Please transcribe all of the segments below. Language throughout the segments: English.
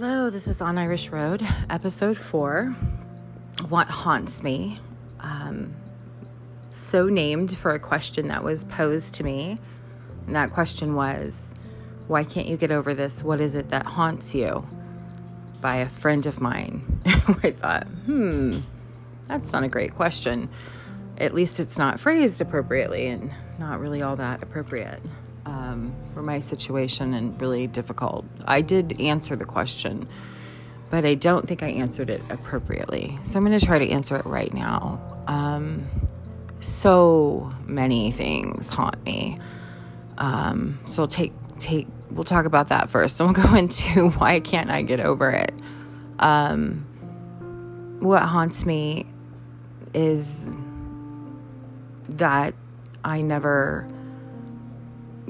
Hello, this is On Irish Road, episode four What Haunts Me. Um, so named for a question that was posed to me. And that question was, Why can't you get over this? What is it that haunts you? By a friend of mine. I thought, hmm, that's not a great question. At least it's not phrased appropriately and not really all that appropriate um, for my situation and really difficult. I did answer the question, but I don't think I answered it appropriately. So I'm going to try to answer it right now. Um, so many things haunt me. Um, so take take we'll talk about that first. Then we'll go into why can't I get over it. Um, what haunts me is that I never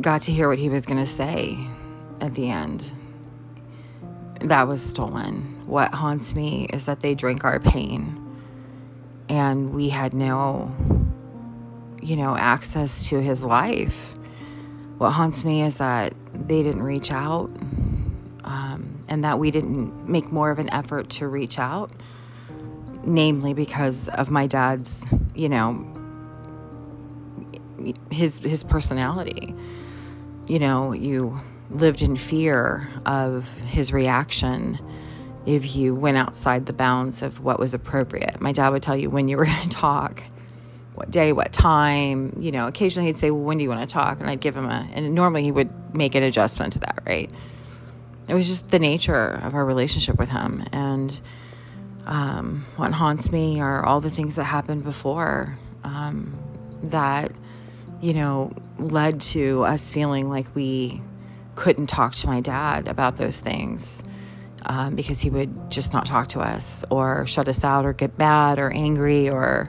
got to hear what he was going to say at the end. That was stolen. What haunts me is that they drank our pain and we had no, you know, access to his life. What haunts me is that they didn't reach out um, and that we didn't make more of an effort to reach out, namely because of my dad's, you know, his his personality you know, you lived in fear of his reaction if you went outside the bounds of what was appropriate. My dad would tell you when you were going to talk, what day, what time. You know, occasionally he'd say, Well, when do you want to talk? And I'd give him a, and normally he would make an adjustment to that, right? It was just the nature of our relationship with him. And um, what haunts me are all the things that happened before um, that you know, led to us feeling like we couldn't talk to my dad about those things um, because he would just not talk to us or shut us out or get mad or angry or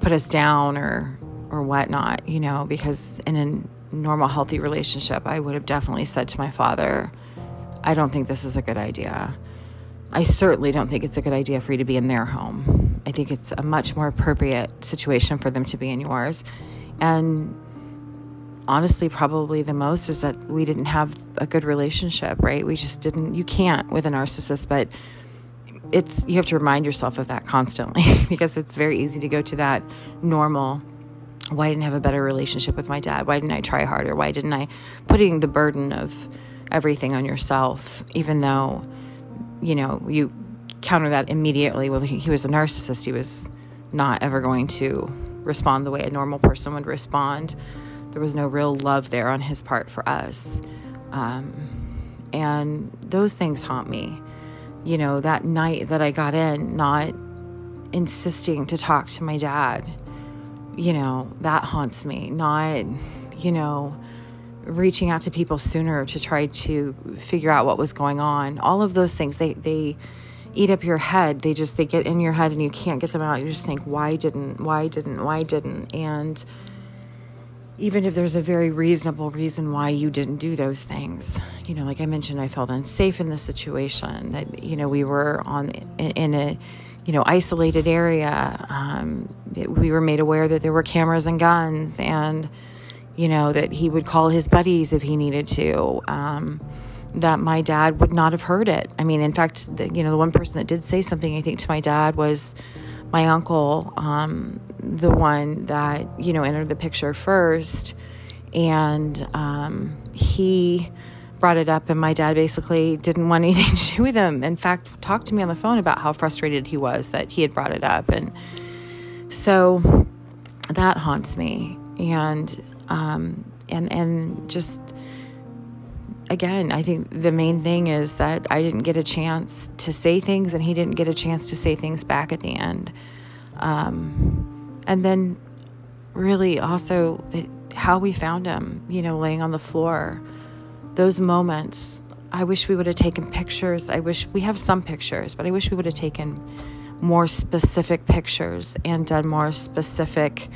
put us down or or whatnot, you know, because in a normal, healthy relationship, I would have definitely said to my father, I don't think this is a good idea. I certainly don't think it's a good idea for you to be in their home. I think it's a much more appropriate situation for them to be in yours. And honestly, probably the most is that we didn't have a good relationship, right? We just didn't, you can't with a narcissist, but it's, you have to remind yourself of that constantly because it's very easy to go to that normal why didn't I have a better relationship with my dad? Why didn't I try harder? Why didn't I putting the burden of everything on yourself, even though, you know, you counter that immediately. Well, he, he was a narcissist. He was not ever going to respond the way a normal person would respond. There was no real love there on his part for us. Um, and those things haunt me. You know, that night that I got in, not insisting to talk to my dad, you know, that haunts me. Not, you know, reaching out to people sooner to try to figure out what was going on. All of those things, they, they, eat up your head. They just they get in your head and you can't get them out. You just think why didn't why didn't why didn't and even if there's a very reasonable reason why you didn't do those things you know like i mentioned i felt unsafe in the situation that you know we were on in, a you know isolated area um, we were made aware that there were cameras and guns and you know that he would call his buddies if he needed to um, that my dad would not have heard it. I mean, in fact, the, you know, the one person that did say something, I think, to my dad was my uncle, um, the one that, you know, entered the picture first. And um, he brought it up, and my dad basically didn't want anything to do with him. In fact, talked to me on the phone about how frustrated he was that he had brought it up. And so that haunts me. And, um, and, and just, again, I think the main thing is that I didn't get a chance to say things and he didn't get a chance to say things back at the end. Um, and then, really, also, that how we found him, you know, laying on the floor, those moments. I wish we would have taken pictures. I wish we have some pictures, but I wish we would have taken more specific pictures and done more specific,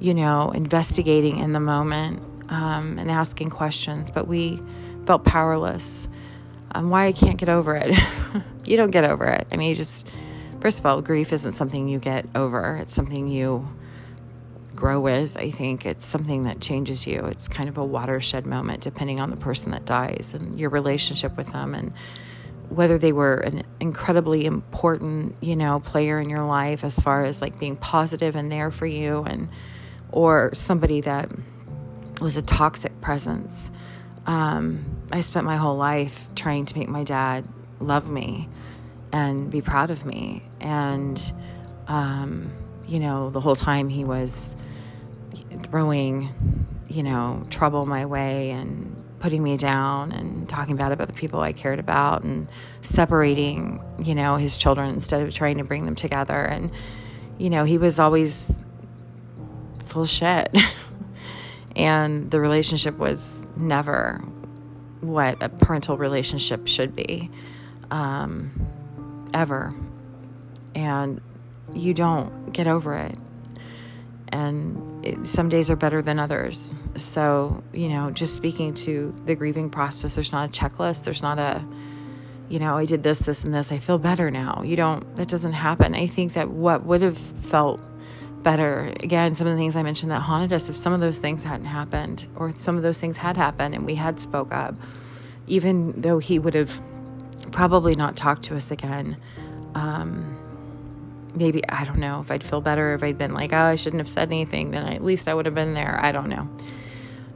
you know, investigating in the moment um, and asking questions. But we, felt powerless. Um, why I can't get over it. you don't get over it. I mean, you just, first of all, grief isn't something you get over, it's something you grow with. I think it's something that changes you. It's kind of a watershed moment depending on the person that dies and your relationship with them and whether they were an incredibly important, you know, player in your life as far as like being positive and there for you and or somebody that was a toxic presence. Um, I spent my whole life trying to make my dad love me and be proud of me. And, um, you know, the whole time he was throwing, you know, trouble my way and putting me down and talking bad about the people I cared about and separating, you know, his children instead of trying to bring them together. And, you know, he was always full shit. and the relationship was never what a parental relationship should be, um, ever. And you don't get over it. And it, some days are better than others. So, you know, just speaking to the grieving process, there's not a checklist, there's not a, you know, I did this, this, and this, I feel better now. You don't, that doesn't happen. I think that what would have felt better. Again, some of the things I mentioned that haunted us, if some of those things hadn't happened, or some of those things had happened and we had spoke up, even though he would have probably not talked to us again, um, maybe, I don't know, if I'd feel better if I'd been like, oh, I shouldn't have said anything, then at least I would have been there. I don't know.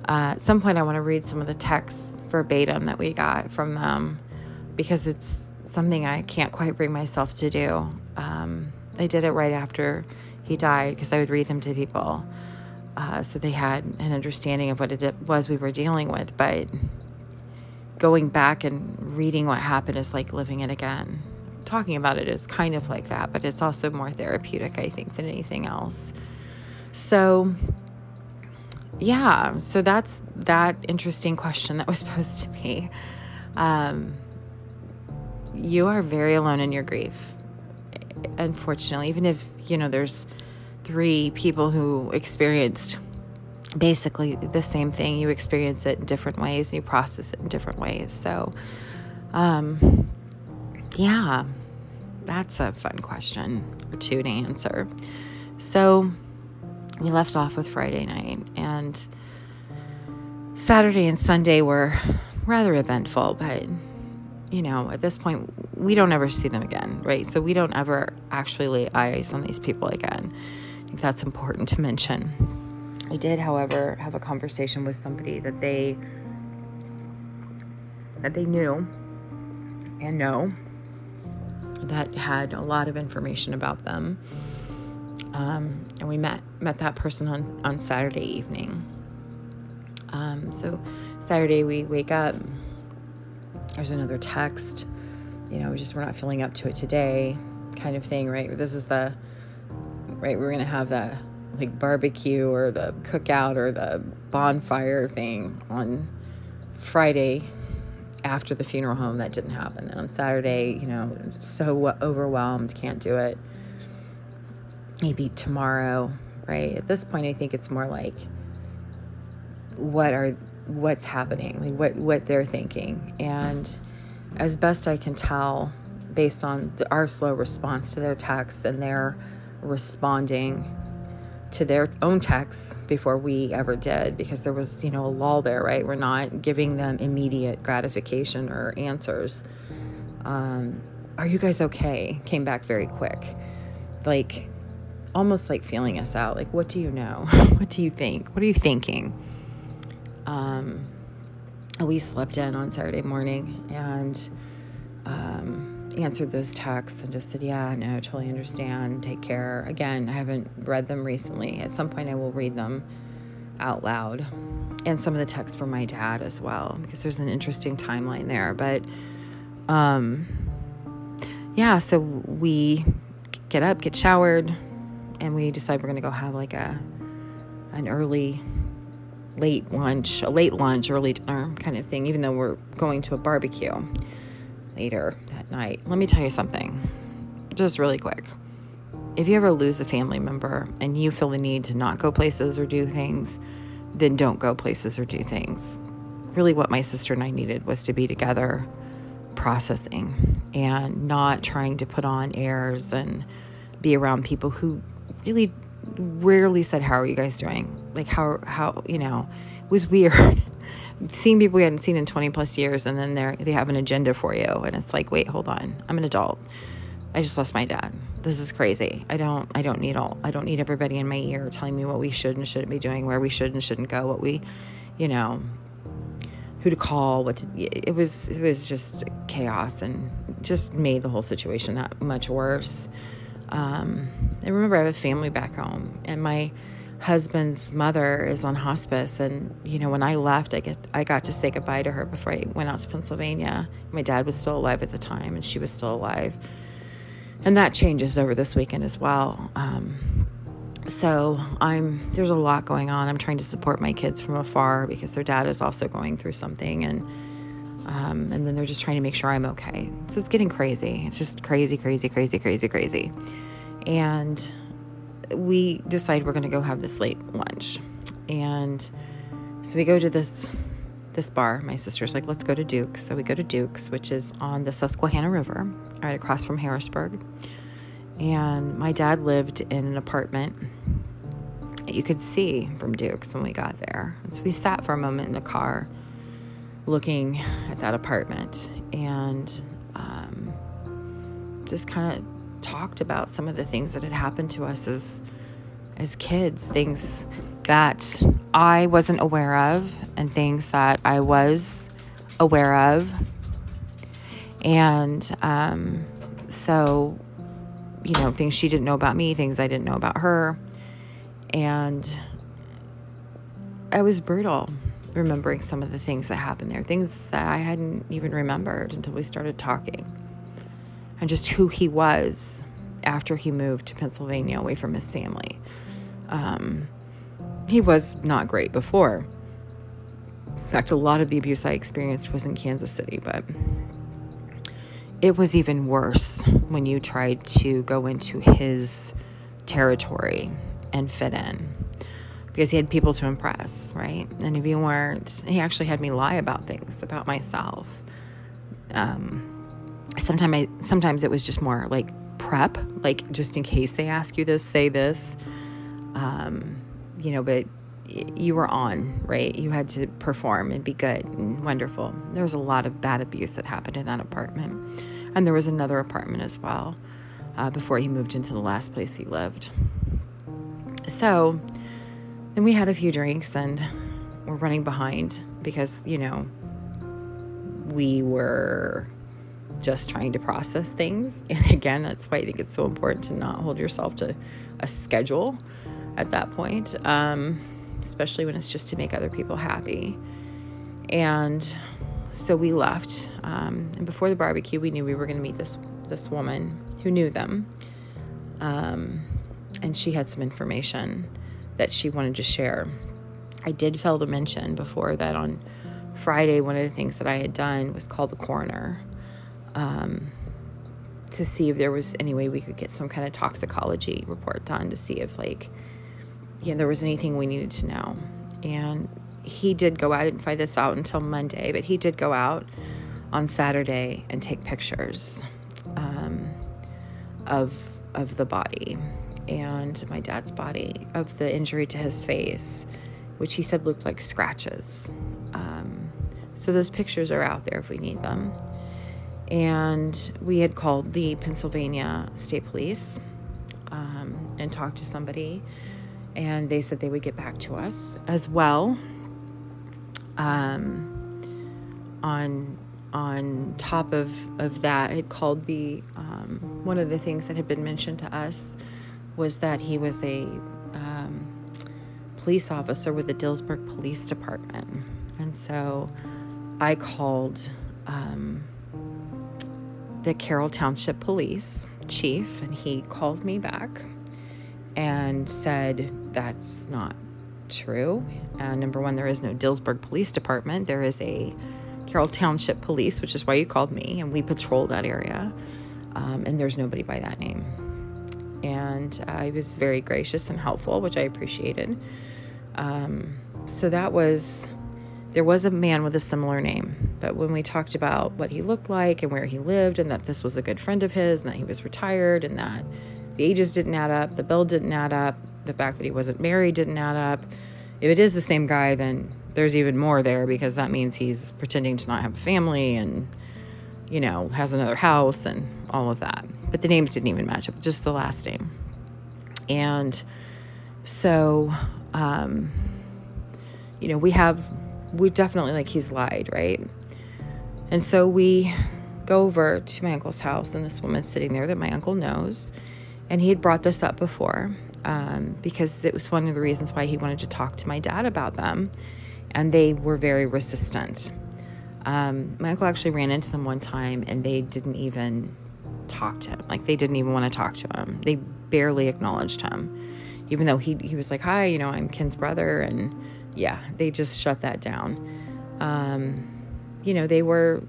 Uh, at some point, I want to read some of the texts verbatim that we got from them because it's something I can't quite bring myself to do. Um, I did it right after he died because I would read them to people. Uh, so they had an understanding of what it was we were dealing with. But going back and reading what happened is like living it again. Talking about it is kind of like that, but it's also more therapeutic, I think, than anything else. So, yeah, so that's that interesting question that was posed to me. Um, you are very alone in your grief unfortunately even if you know there's three people who experienced basically the same thing. You experience it in different ways, and you process it in different ways. So, um, yeah, that's a fun question or two to answer. So, we left off with Friday night, and Saturday and Sunday were rather eventful, but you know, at this point, we don't ever see them again, right? So we don't ever actually lay eyes on these people again think that's important to mention. I did, however, have a conversation with somebody that they that they knew and know that had a lot of information about them. Um, and we met met that person on on Saturday evening. Um, so Saturday we wake up. There's another text. You know, just we're not feeling up to it today, kind of thing, right? This is the right? We're going to have the like barbecue or the cookout or the bonfire thing on Friday after the funeral home. That didn't happen. And on Saturday, you know, so overwhelmed, can't do it. Maybe tomorrow, right? At this point, I think it's more like what are what's happening, like what what they're thinking, and as best I can tell, based on the, our slow response to their texts and their responding to their own texts before we ever did because there was, you know, a lull there, right? We're not giving them immediate gratification or answers. Um, are you guys okay? Came back very quick. Like, almost like feeling us out. Like, what do you know? what do you think? What are you thinking? Um, we slept in on Saturday morning and, um, answered those texts and just said, Yeah, no, totally understand. Take care. Again, I haven't read them recently. At some point, I will read them out loud and some of the texts from my dad as well because there's an interesting timeline there. But um, yeah, so we get up, get showered, and we decide we're going to go have like a an early late lunch, a late lunch, early dinner kind of thing, even though we're going to a barbecue later that night. Let me tell you something, just really quick. If you ever lose a family member and you feel the need to not go places or do things, then don't go places or do things. Really, what my sister and I needed was to be together, processing, and not trying to put on airs and be around people who really rarely said, How are you guys doing? Like, how, how, you know, it was weird. seeing people we hadn't seen in 20 plus years and then they they have an agenda for you and it's like wait hold on. I'm an adult. I just lost my dad. This is crazy. I don't i don't need all i don't need everybody in my ear telling me what we should and shouldn't be doing where we should and shouldn't go what we you know who to call what to, it was it was just chaos and just made the whole situation that much worse um, i remember i have a family back home and my husband's mother is on hospice and you know when I left I get I got to say goodbye to her before I went out to Pennsylvania. My dad was still alive at the time and she was still alive. And that changes over this weekend as well. Um, so I'm there's a lot going on. I'm trying to support my kids from afar because their dad is also going through something and um, and then they're just trying to make sure I'm okay. So it's getting crazy. It's just crazy, crazy, crazy, crazy, crazy. And we decide we're going to go have this late lunch. And so we go to this this bar. My sister's like, let's go to Duke's. So we go to Duke's, which is on the Susquehanna River, right across from Harrisburg. And my dad lived in an apartment that you could see from Duke's when we got there. And so we sat for a moment in the car looking at that apartment and um, just kind of talked about some of the things that had happened to us as as kids, things that I wasn't aware of and things that I was aware of. And um, so, you know, things she didn't know about me, things I didn't know about her. And I was brutal remembering some of the things that happened there, things that I hadn't even remembered until we started talking and just who he was after he moved to Pennsylvania away from his family. Um, he was not great before. In fact, a lot of the abuse I experienced was in Kansas City, but it was even worse when you tried to go into his territory and fit in because he had people to impress, right? And if you weren't, he actually had me lie about things about myself. Um, sometimes I sometimes it was just more like prep, like just in case they ask you this, say this. Um, you know, but you were on, right? You had to perform and be good and wonderful. There was a lot of bad abuse that happened in that apartment. And there was another apartment as well uh, before he moved into the last place he lived. So then we had a few drinks and we're running behind because, you know, we were just trying to process things. And again, that's why I think it's so important to not hold yourself to a schedule at that point, um, especially when it's just to make other people happy. And so we left. Um, and before the barbecue, we knew we were going to meet this this woman who knew them, um, and she had some information that she wanted to share. I did fail to mention before that on Friday, one of the things that I had done was call the coroner um, to see if there was any way we could get some kind of toxicology report done to see if like yeah there was anything we needed to know and he did go out I didn't find this out until monday but he did go out on saturday and take pictures um, of of the body and my dad's body of the injury to his face which he said looked like scratches um, so those pictures are out there if we need them and we had called the Pennsylvania State Police um, and talked to somebody, and they said they would get back to us as well. Um, on on top of of that, I had called the um, one of the things that had been mentioned to us was that he was a um, police officer with the Dillsburg Police Department, and so I called. Um, the Carroll Township Police chief, and he called me back and said that's not true. Uh, number one, there is no Dillsburg Police Department. There is a Carroll Township Police, which is why you called me, and we patrol that area. Um, and there's nobody by that name. And uh, he was very gracious and helpful, which I appreciated. Um, so that was there was a man with a similar name, but when we talked about what he looked like and where he lived, and that this was a good friend of his, and that he was retired, and that the ages didn't add up, the bill didn't add up, the fact that he wasn't married didn't add up. If it is the same guy, then there's even more there because that means he's pretending to not have a family and, you know, has another house and all of that. But the names didn't even match up, just the last name. And so, um, you know, we have, we definitely like he's lied, right? And so we go over to my uncle's house, and this woman's sitting there that my uncle knows. And he had brought this up before um, because it was one of the reasons why he wanted to talk to my dad about them and they were very resistant. Um, my uncle actually ran into them one time and they didn't even talk to him. Like they didn't even want to talk to him. They barely acknowledged him, even though he he was like, "Hi, you know, I'm Ken's brother," and yeah, they just shut that down. Um, you know, they were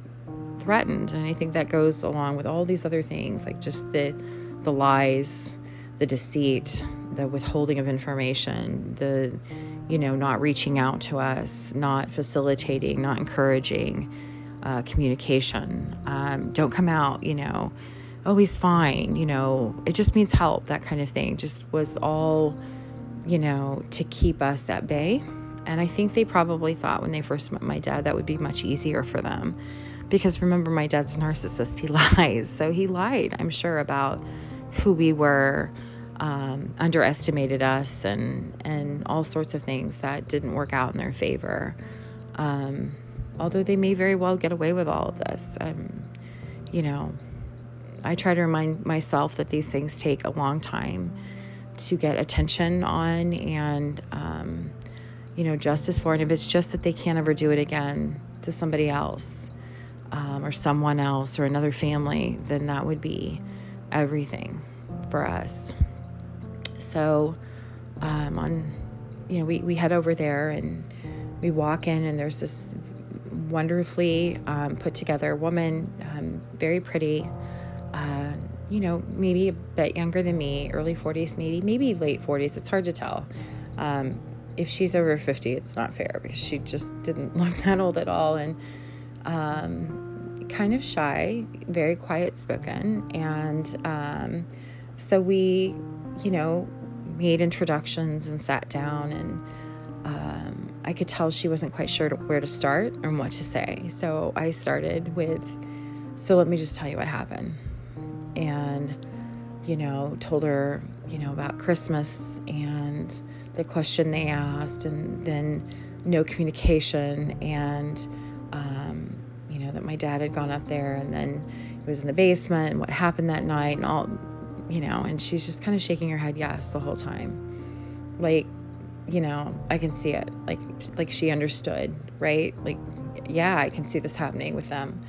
threatened, and I think that goes along with all these other things, like just the the lies, the deceit, the withholding of information, the you know, not reaching out to us, not facilitating, not encouraging uh, communication. Um, don't come out, you know, oh, he's fine, you know, it just needs help, that kind of thing. Just was all, you know, to keep us at bay. And I think they probably thought when they first met my dad that would be much easier for them. Because remember, my dad's narcissist, he lies. So he lied, I'm sure, about who we were um, underestimated us and and all sorts of things that didn't work out in their favor. Um, although they may very well get away with all of this, um, you know, I try to remind myself that these things take a long time to get attention on and um, you know justice for. And if it's just that they can't ever do it again to somebody else um, or someone else or another family, then that would be everything for us. So, um, on, you know, we, we head over there and we walk in, and there's this wonderfully um, put together woman, um, very pretty, uh, you know, maybe a bit younger than me, early 40s, maybe, maybe late 40s. It's hard to tell. Um, if she's over 50, it's not fair because she just didn't look that old at all. And um, kind of shy, very quiet spoken. And um, so we you know, made introductions and sat down and um, I could tell she wasn't quite sure where to start and what to say. So I started with, so let me just tell you what happened. And, you know, told her, you know, about Christmas and the question they asked, and then no communication, and, um, you know, that my dad had gone up there and then he was in the basement and what happened that night and all you know, and she's just kind of shaking her head yes the whole time. Like, you know, I can see it. Like like she understood, right? Like yeah, I can see this happening with them.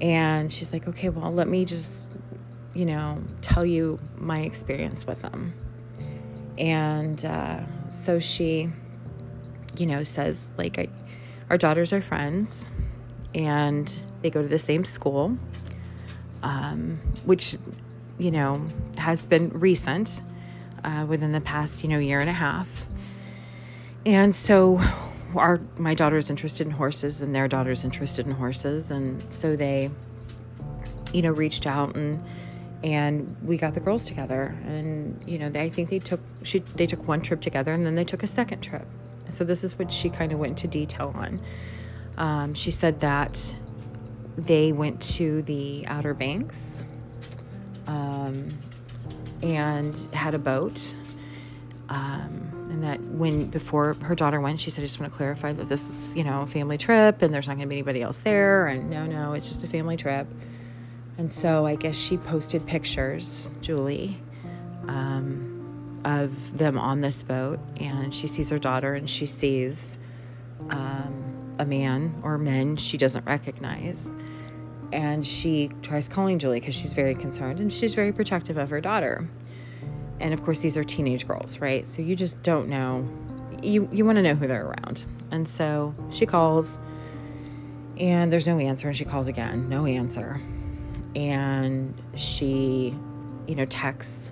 And she's like, "Okay, well, let me just you know, tell you my experience with them." And uh, so she you know, says like I, our daughters are friends and they go to the same school. Um, which you know, has been recent uh, within the past, you know, year and a half. And so our my daughter's interested in horses and their daughter's interested in horses and so they you know reached out and and we got the girls together and you know they, I think they took she they took one trip together and then they took a second trip. So this is what she kind of went into detail on. Um, she said that they went to the Outer Banks um, and had a boat. Um, and that when before her daughter went, she said, "I just want to clarify that this is, you know, a family trip, and there's not going to be anybody else there." And no, no, it's just a family trip. And so I guess she posted pictures, Julie, um, of them on this boat, and she sees her daughter, and she sees um, a man or men she doesn't recognize and she tries calling Julie because she's very concerned and she's very protective of her daughter. And of course, these are teenage girls, right? So you just don't know. You you want to know who they're around. And so she calls, and there's no answer. And she calls again, no answer. And she, you know, texts,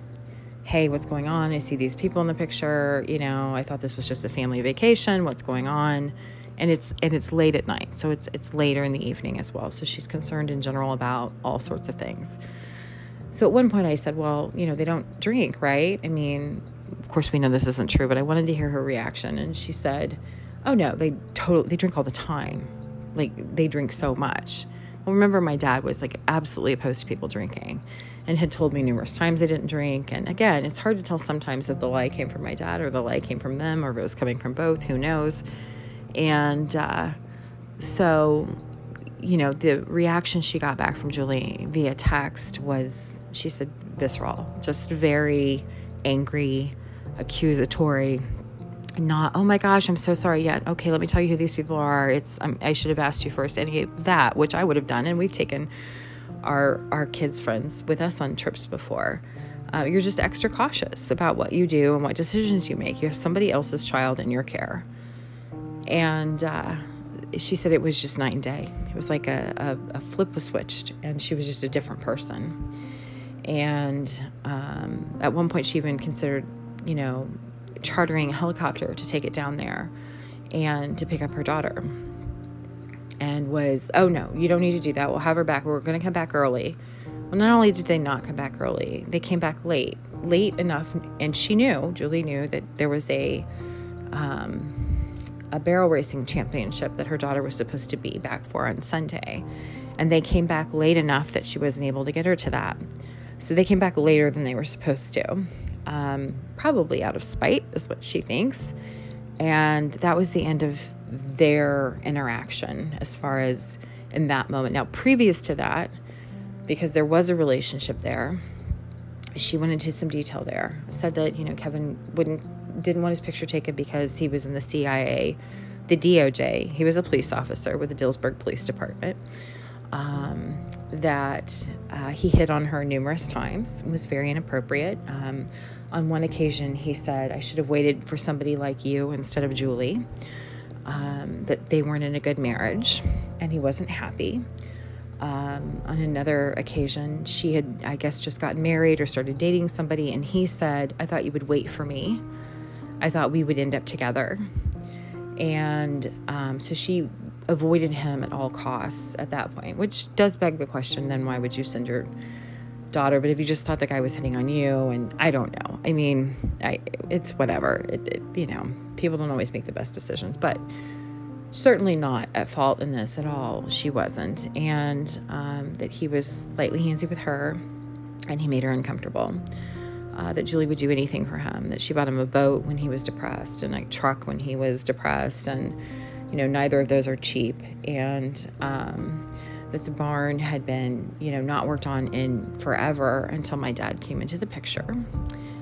"Hey, what's going on? I see these people in the picture. You know, I thought this was just a family vacation. What's going on?" And it's and it's late at night so it's it's later in the evening as well so she's concerned in general about all sorts of things so at one point i said well you know they don't drink right i mean of course we know this isn't true but i wanted to hear her reaction and she said Oh no, they totally they drink all the time. Like they drink so much. Well, remember my dad was like absolutely opposed to people drinking and had told me numerous times they didn't drink. And again, it's hard to tell sometimes if the lie came from my dad or the lie came from them or if it was coming from both, who knows. And uh, so, you know, the reaction she got back from Julie via text was, she said, visceral, just very angry, accusatory. Not, oh my gosh, I'm so sorry. Yeah, okay, let me tell you who these people are. It's um, I should have asked you first. Any that, which I would have done, and we've taken our our kids' friends with us on trips before. Uh, you're just extra cautious about what you do and what decisions you make. You have somebody else's child in your care, and uh, she said it was just night and day. It was like a, a, a flip was switched, and she was just a different person. And um, at one point, she even considered, you know, chartering a helicopter to take it down there and to pick up her daughter. And was, oh no, you don't need to do that. We'll have her back. We're going to come back early. Well, not only did they not come back early, they came back late, late enough. And she knew, Julie knew, that there was a, um, a barrel racing championship that her daughter was supposed to be back for on Sunday. And they came back late enough that she wasn't able to get her to that. So they came back later than they were supposed to, um, probably out of spite, is what she thinks. And that was the end of their interaction as far as in that moment. Now, previous to that, because there was a relationship there, she went into some detail there. Said that, you know, Kevin wouldn't didn't want his picture taken because he was in the CIA, the DOJ. He was a police officer with the Dillsburg Police Department. Um, that uh, he hit on her numerous times. Was very inappropriate. Um, on one occasion, he said, I should have waited for somebody like you instead of Julie, um, that they weren't in a good marriage, and he wasn't happy. Um, on another occasion, she had, I guess, just gotten married or started dating somebody, and he said, I thought you would wait for me. I thought we would end up together. And um, so she avoided him at all costs at that point, which does beg the question then why would you send your daughter? But if you just thought the guy was hitting on you, and I don't know, I mean, I, it's whatever. It, it, you know, people don't always make the best decisions, but certainly not at fault in this at all. She wasn't. And um, that he was slightly handsy with her and he made her uncomfortable. Uh, that Julie would do anything for him, that she bought him a boat when he was depressed and a truck when he was depressed, and you know, neither of those are cheap. And um, that the barn had been, you know, not worked on in forever until my dad came into the picture.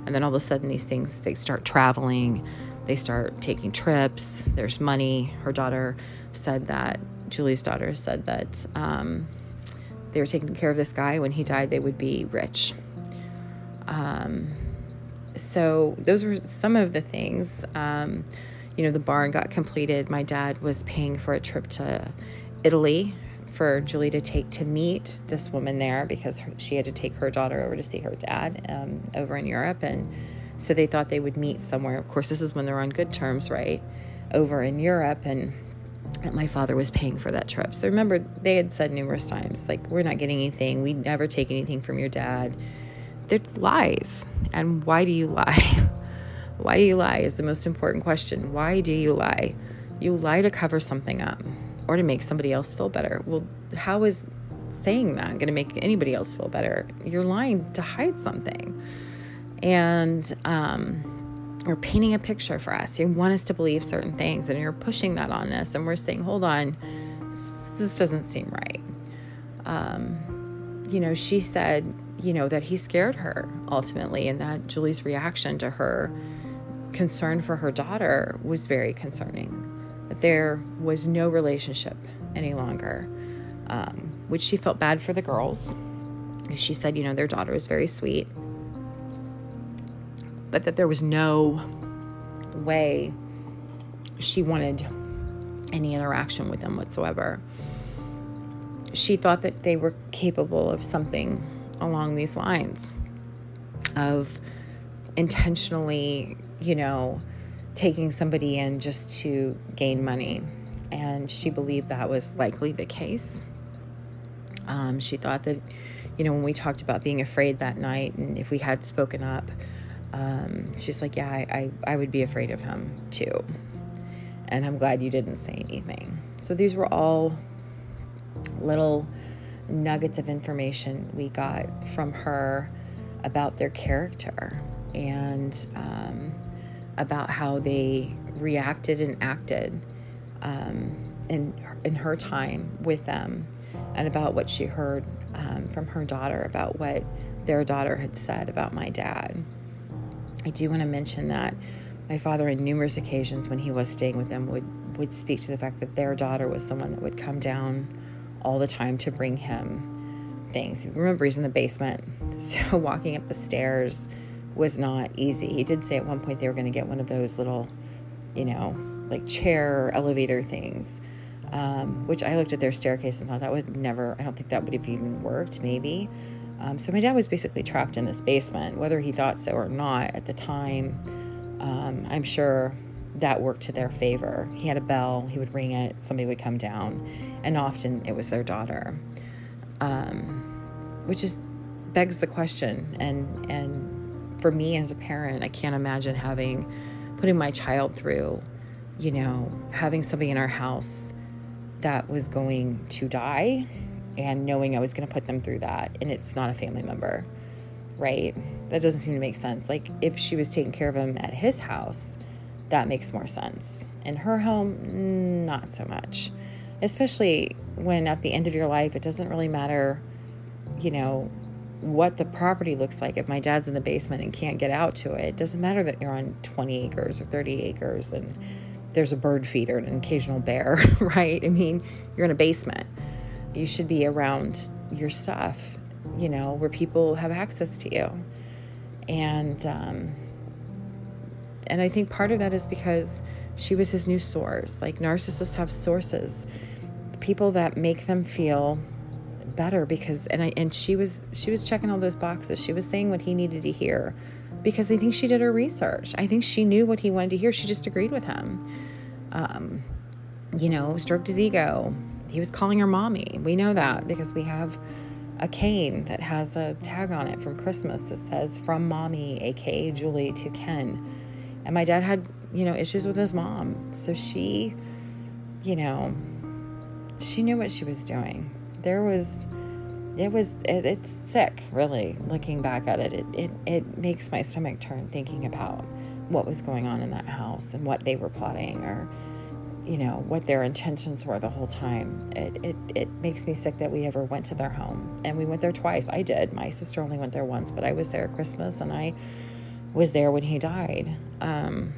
And then all of a sudden, these things, they start traveling, they start taking trips, there's money. Her daughter said that, Julie's daughter said that um, they were taking care of this guy. When he died, they would be rich. Um, so, those were some of the things. Um, you know, the barn got completed. My dad was paying for a trip to Italy for Julie to take to meet this woman there because her, she had to take her daughter over to see her dad um, over in Europe. And so they thought they would meet somewhere. Of course, this is when they're on good terms, right? Over in Europe. And my father was paying for that trip. So remember, they had said numerous times, like, we're not getting anything. We never take anything from your dad. They're lies. And why do you lie? Why do you lie is the most important question. Why do you lie? You lie to cover something up or to make somebody else feel better. Well, how is saying that going to make anybody else feel better? You're lying to hide something. And, um, you're painting a picture for us. You want us to believe certain things, and you're pushing that on us. And we're saying, hold on, this doesn't seem right. Um, you know, she said, you know, that he scared her ultimately, and that Julie's reaction to her concern for her daughter was very concerning. That there was no relationship any longer, um, which she felt bad for the girls. She said, you know, their daughter was very sweet, but that there was no way she wanted any interaction with them whatsoever. She thought that they were capable of something along these lines of intentionally you know, taking somebody in just to gain money. And she believed that was likely the case. Um, she thought that, you know, when we talked about being afraid that night and if we had spoken up, um, she's like, yeah, I, I, I would be afraid of him too. And I'm glad you didn't say anything. So these were all little nuggets of information we got from her about their character and um, about how they reacted and acted um, in in her time with them, and about what she heard um, from her daughter about what their daughter had said about my dad. I do want to mention that my father, on numerous occasions when he was staying with them, would would speak to the fact that their daughter was the one that would come down all the time to bring him things. Remember, he's in the basement, so walking up the stairs was not easy. He did say at one point they were going to get one of those little, you know, like chair elevator things, um, which I looked at their staircase and thought that would never, I don't think that would have even worked, maybe. Um, so my dad was basically trapped in this basement, whether he thought so or not at the time. Um, I'm sure that worked to their favor. He had a bell, he would ring it, somebody would come down, and often it was their daughter. Um, which is begs the question and and for me as a parent, I can't imagine having putting my child through, you know, having somebody in our house that was going to die and knowing I was going to put them through that and it's not a family member. Right? That doesn't seem to make sense. Like if she was taking care of him at his house, that makes more sense. In her home, not so much. Especially when at the end of your life, it doesn't really matter, you know, what the property looks like. If my dad's in the basement and can't get out to it, it doesn't matter that you're on 20 acres or 30 acres and there's a bird feeder and an occasional bear, right? I mean, you're in a basement. You should be around your stuff, you know, where people have access to you. And, um, and I think part of that is because she was his new source. Like narcissists have sources, people that make them feel better because and I and she was she was checking all those boxes. She was saying what he needed to hear because I think she did her research. I think she knew what he wanted to hear. She just agreed with him. Um, you know, stroked his ego. He was calling her mommy. We know that because we have a cane that has a tag on it from Christmas that says from mommy, aka Julie to Ken and my dad had, you know, issues with his mom. So she, you know, she knew what she was doing. There was, it was, it, it's sick, really, looking back at it. it. It, it makes my stomach turn thinking about what was going on in that house and what they were plotting or, you know, what their intentions were the whole time. It, it, it makes me sick that we ever went to their home. And we went there twice. I did. My sister only went there once, but I was there at Christmas and I was there when he died. Um,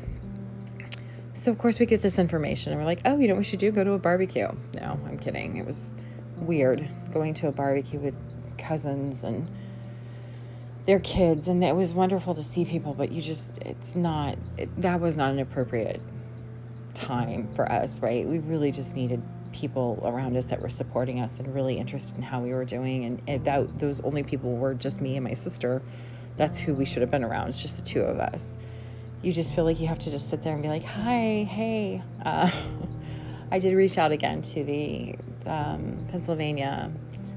so of course we get this information and we're like, oh, you know what we should do? Go to a barbecue. No, I'm kidding. It was weird going to a barbecue with cousins and their kids, and it was wonderful to see people. But you just, it's not. It, that was not an appropriate time for us, right? We really just needed people around us that were supporting us and really interested in how we were doing. And that those only people were just me and my sister, that's who we should have been around. It's just the two of us. You just feel like you have to just sit there and be like, hi, hey. Uh, I did reach out again to the um, Pennsylvania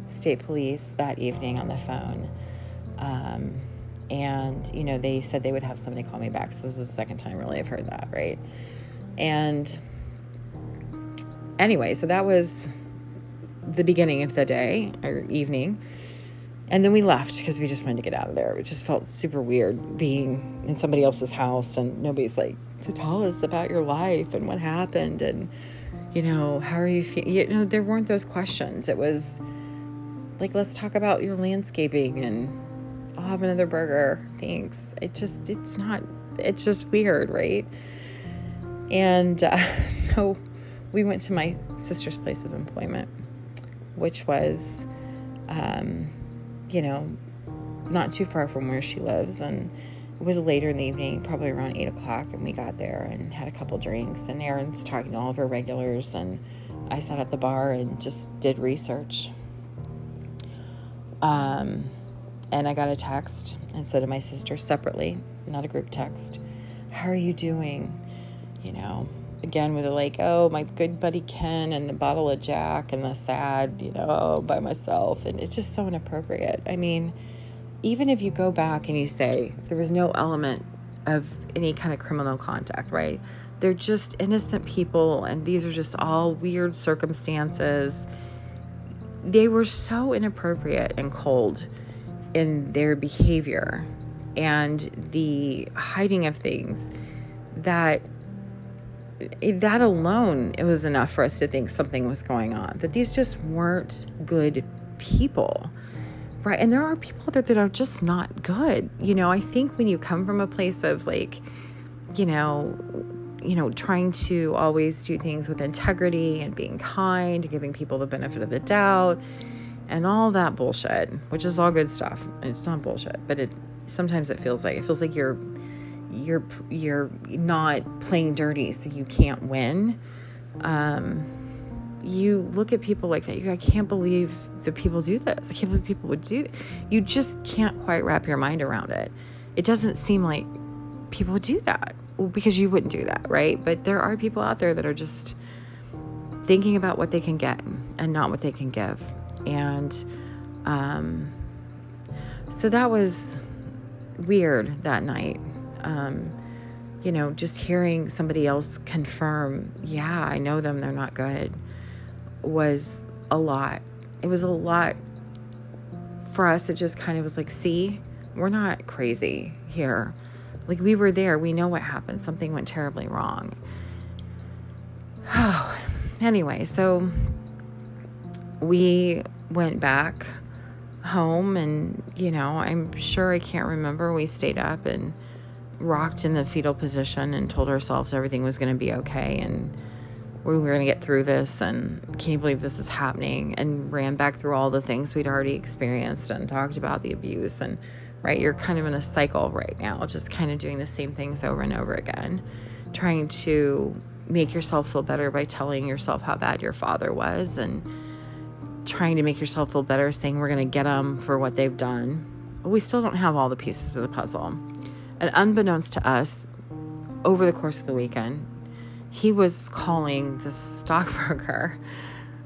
State Police that evening on the phone. Um, and, you know, they said they would have somebody call me back. So this is the second time really I've heard that, right? And anyway, so that was the beginning of the day or evening. And then we left because we just wanted to get out of there. It just felt super weird being in somebody else's house and nobody's like, so tell us about your life and what happened and, you know, how are you feeling? You know, there weren't those questions. It was like, let's talk about your landscaping and I'll have another burger. Thanks. It just, it's not, it's just weird, right? And uh, so we went to my sister's place of employment, which was, um, you know, not too far from where she lives. And it was later in the evening, probably around eight o'clock, and we got there and had a couple drinks. And Erin's talking to all of her regulars, and I sat at the bar and just did research. Um, and I got a text, and so did my sister separately, not a group text. How are you doing? You know, again with like, oh, my good buddy Ken and the bottle of Jack and the sad, you know, oh, by myself. And it's just so inappropriate. I mean, even if you go back and you say there was no element of any kind of criminal contact, right? they're just innocent people, and these are just all weird circumstances. They were so inappropriate and cold in their behavior and the hiding of things that that alone it was enough for us to think something was going on that these just weren't good people. Right and there are people that are just not good you know? I think when you come from a place of like you know you know trying to always do things with integrity and being kind giving people the benefit of the doubt and all that bullshit which is all good stuff it's not bullshit but it sometimes it feels like it feels like you're you're you're not playing dirty so you can't win. Um you look at people like that you I can't believe that people do this. I can't believe people would do you just can't quite wrap your mind around it. It doesn't seem like people do that because you wouldn't do that right? But there are people out there that are just thinking about what they can get and not what they can give. And um so that was weird that night um, you know, just hearing somebody else confirm, yeah, I know them, they're not good, was a lot. It was a lot for us. It just kind of was like, see, we're not crazy here. Like, we were there, we know what happened, something went terribly wrong. Oh, anyway, so we went back home, and you know, I'm sure I can't remember. We stayed up and rocked in the fetal position and told ourselves everything was going to be okay and we were going to get through this and can you believe this is happening? And ran back through all the things we'd already experienced and talked about the abuse and right you're kind of in a cycle right now just kind of doing the same things over and over again trying to make yourself feel better by telling yourself how bad your father was and trying to make yourself feel better saying we're going to get them for what they've done. We still don't have all the pieces of the puzzle and unbeknownst to us, over the course of the weekend, he was calling the stockbroker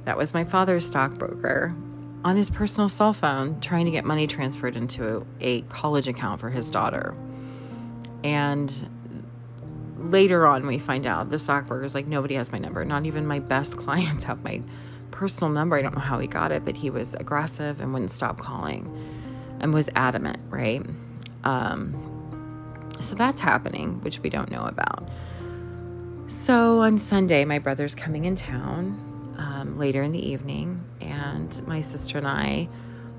that was my father's stockbroker on his personal cell phone trying to get money transferred into a college account for his daughter. And later on, we find out the stockbroker's like, nobody has my number. Not even my best clients have my personal number. I don't know how he got it, but he was aggressive and wouldn't stop calling and was adamant, right? Um, so that's happening, which we don't know about. So on Sunday, my brother's coming in town um, later in the evening, and my sister and I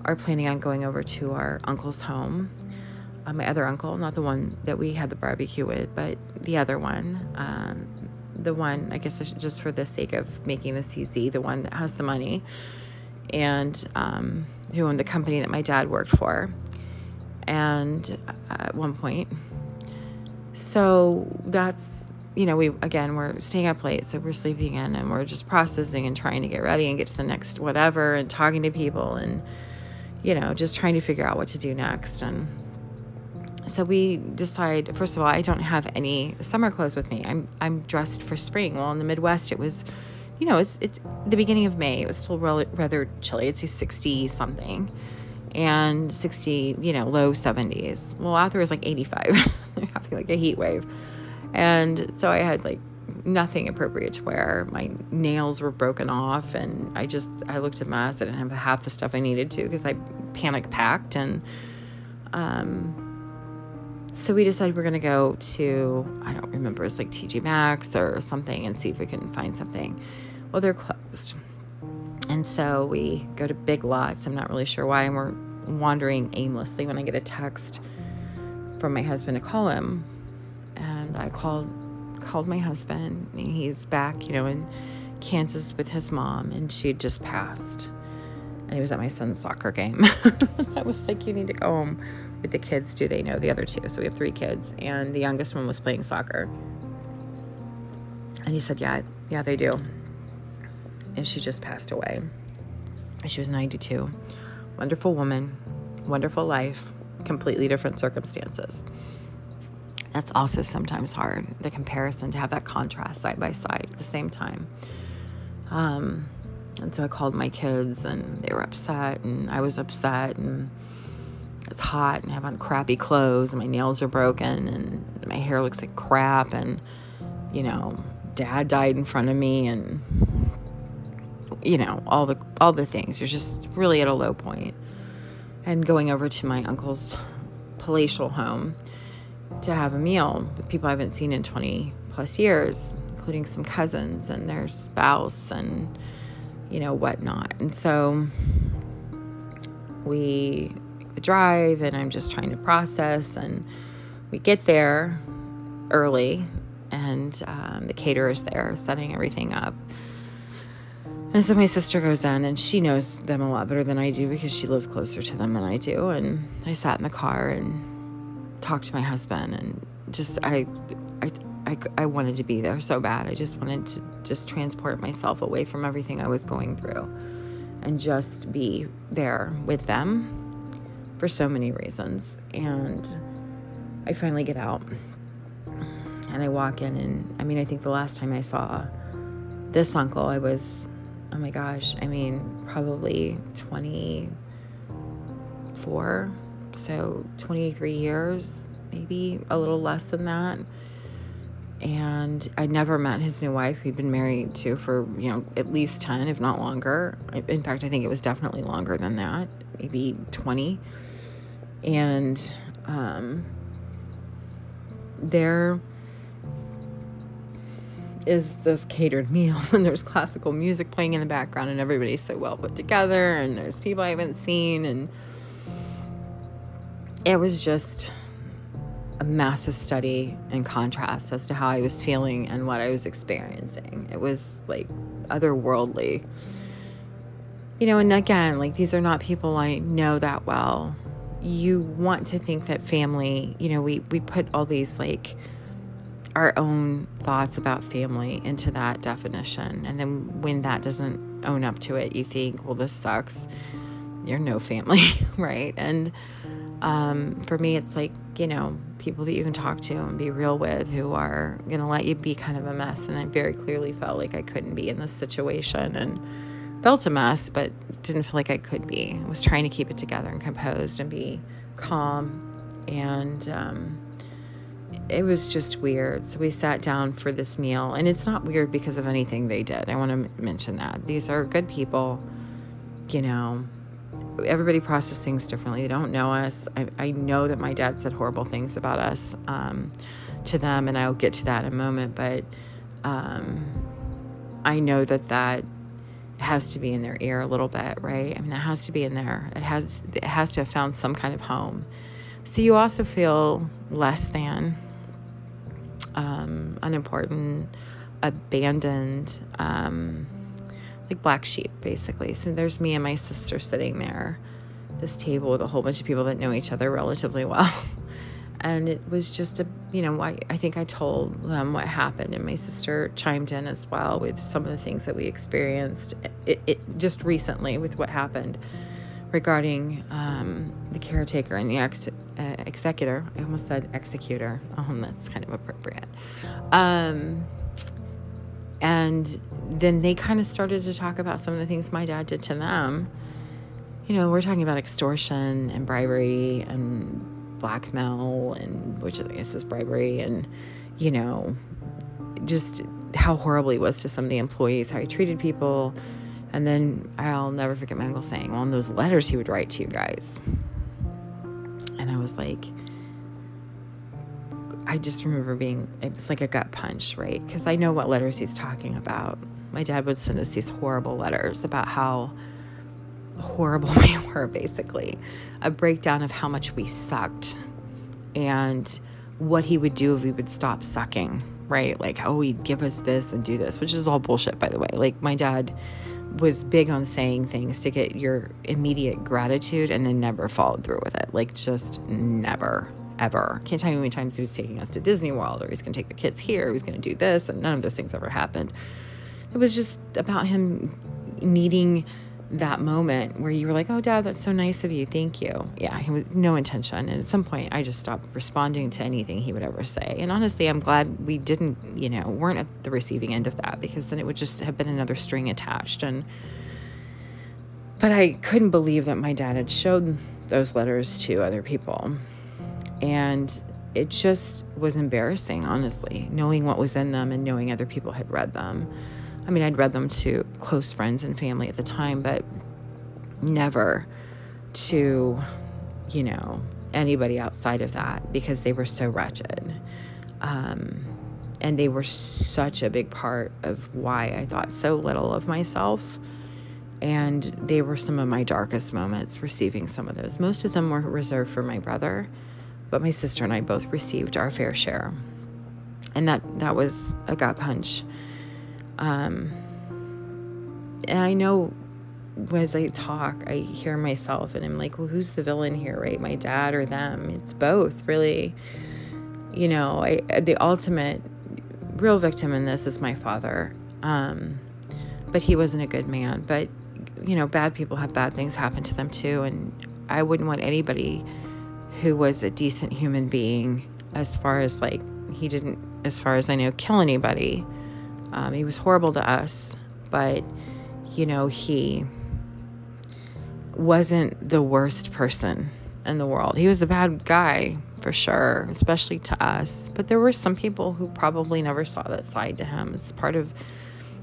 are planning on going over to our uncle's home. Uh, my other uncle, not the one that we had the barbecue with, but the other one. Um, the one, I guess, just for the sake of making the CZ, the one that has the money, and um, who owned the company that my dad worked for. And at one point, so that's you know we again we're staying up late so we're sleeping in and we're just processing and trying to get ready and get to the next whatever and talking to people and you know just trying to figure out what to do next. And so we decide first of all i don't have any summer clothes with me. I'm i'm dressed for spring. Well in the midwest it was you know it's it's the beginning of may. It was still rather chilly. It's 60 something and 60, you know, low 70s. Well, out there was like 85, having like a heat wave. And so I had like nothing appropriate to wear. My nails were broken off, and I just I looked a mess. I didn't have half the stuff I needed to because I panic packed, and um, so we decided we're gonna go to I don't remember it's like TJ Maxx or something and see if we can find something. Well, they're closed. And so we go to Big Lots. I'm not really sure why. And we're wandering aimlessly when I get a text from my husband to call him. And I called called my husband. He's back, you know, in Kansas with his mom, and she just passed. And he was at my son's soccer game. I was like, you need to go home with the kids. Do they know the other two? So we have three kids, and the youngest one was playing soccer. And he said, yeah, yeah, they do and she just passed away. She was 92. Wonderful woman, wonderful life, completely different circumstances. That's also sometimes hard, the comparison to have that contrast side by side at the same time. Um, and so I called my kids, and they were upset, and I was upset, and it's hot, and I have on crappy clothes, and my nails are broken, and my hair looks like crap, and you know, dad died in front of me and you know, all the all the things. You're just really at a low point. And going over to my uncle's palatial home to have a meal with people I haven't seen in 20 plus years, including some cousins and their spouse and you know whatnot. And so we the drive and I'm just trying to process and we get there early and um, the caterer's there setting everything up. And so my sister goes in and she knows them a lot better than I do because she lives closer to them than I do. And I sat in the car and talked to my husband and just, I, I, I, I wanted to be there so bad. I just wanted to just transport myself away from everything I was going through and just be there with them for so many reasons. And I finally get out and I walk in, and I mean, I think the last time I saw this uncle, I was, oh my gosh, I mean, probably 24, so 23 years, maybe a little less than that. And I never met his new wife, who'd been married to for, you know, at least 10, if not longer. In fact, I think it was definitely longer than that, maybe 20 and um, there is this catered meal and there's classical music playing in the background and everybody's so well put together and there's people I haven't seen and it was just a massive study in contrast as to how I was feeling and what I was experiencing. It was like otherworldly. You know, and again, like these are not people I know that well you want to think that family, you know, we, we put all these like our own thoughts about family into that definition. And then when that doesn't own up to it, you think, well, this sucks. You're no family, right? And um, for me, it's like, you know, people that you can talk to and be real with who are going to let you be kind of a mess. And I very clearly felt like I couldn't be in this situation. And, felt a mess, but didn't feel like I could be. I was trying to keep it together and composed and be calm. And um, it was just weird. So we sat down for this meal, and it's not weird because of anything they did. I want to m- mention that. These are good people, you know. Everybody processes things differently. They don't know us. I, I know that my dad said horrible things about us um, to them, and I'll get to that in a moment. But um, I know that that has to be in their ear a little bit, right? I mean, that has to be in there. It has it has to have found some kind of home. So you also feel less than, um, unimportant, abandoned, um, like black sheep, basically. So there's me and my sister sitting there, this table with a whole bunch of people that know each other relatively well. and it was just a you know I, I think i told them what happened and my sister chimed in as well with some of the things that we experienced it, it just recently with what happened regarding um, the caretaker and the ex, uh, executor. I almost said executor. Um, that's kind of appropriate. Um, and then they kind of started to talk about some of the things my dad did to them. You know we're talking about extortion and bribery and blackmail and which I guess is bribery and you know just how horrible he was to some of the employees, how he treated people. And then I'll never forget my uncle saying, well, in those letters he would write to you guys. And I was like, I just remember being, it's like a gut punch, right? Because I know what letters he's talking about. My dad would send us these horrible letters about how horrible we were, basically. A breakdown of how much we sucked and what he would do if we would stop sucking, right? Like, oh, he'd give us this and do this, which is all bullshit, by the way. Like, my dad was big on saying things to get your immediate gratitude and then never followed through with it. Like, just never, ever. Can't tell you how many times he was taking us to Disney World or he's going to take the kids here, he was going to do this, and none of those things ever happened. It was just about him needing that moment where you were like, "Oh, Dad, that's so nice of you. Thank you." Yeah, he was no intention, and at some point, I just stopped responding to anything he would ever say. And honestly, I'm glad we didn't, you know, weren't at the receiving end of that because then it would just have been another string attached. And but I couldn't believe that my dad had showed those letters to other people, and it just was embarrassing, honestly, knowing what was in them and knowing other people had read them. I mean, I'd read them to close friends and family at the time, but never to, you know, anybody outside of that because they were so wretched. Um, and they were such a big part of why I thought so little of myself. And they were some of my darkest moments receiving some of those. Most of them were reserved for my brother, but my sister and I both received our fair share. And that, that was a gut punch. Um, and I know as I talk, I hear myself and I'm like, well, who's the villain here, right? My dad or them? It's both, really. You know, I, the ultimate real victim in this is my father. Um, but he wasn't a good man. But, you know, bad people have bad things happen to them too. And I wouldn't want anybody who was a decent human being, as far as like, he didn't, as far as I know, kill anybody. Um, he was horrible to us, but, you know, he wasn't the worst person in the world. He was a bad guy for sure, especially to us. But there were some people who probably never saw that side to him. It's part of,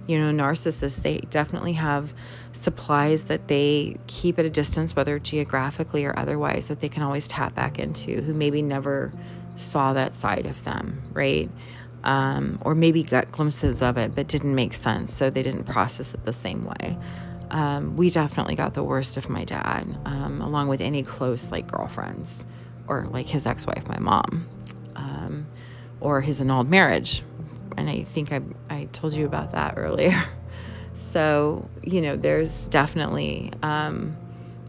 you know, narcissists. They definitely have supplies that they keep at a distance, whether geographically or otherwise, that they can always tap back into, who maybe never saw that side of them, right? Um, or maybe got glimpses of it but didn't make sense, so they didn't process it the same way um, we definitely got the worst of my dad, um, along with any close like girlfriends or like his ex-wife, my mom, um, or his annulled marriage. And I think I I told you about that earlier. so you know, there's definitely um,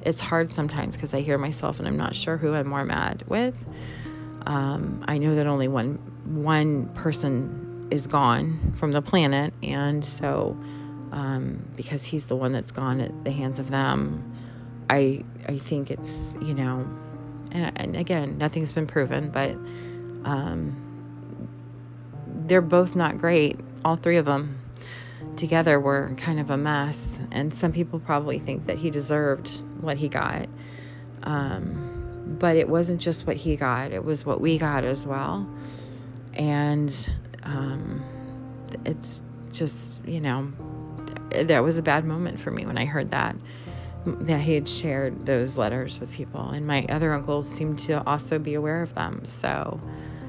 it's hard sometimes because I hear myself and I'm not sure who I'm more mad with. Um, I know that only one one person is gone from the planet, and so um, because he's the one that's gone at the hands of them. I I think it's you know, and and again, nothing's been proven, but um, they're both not great. All three of them together were kind of a mess, and some people probably think that he deserved what he got. Um, but it wasn't just what he got; it was what we got as well, and um, it's just you know that was a bad moment for me when I heard that that he had shared those letters with people. And my other uncle seemed to also be aware of them. So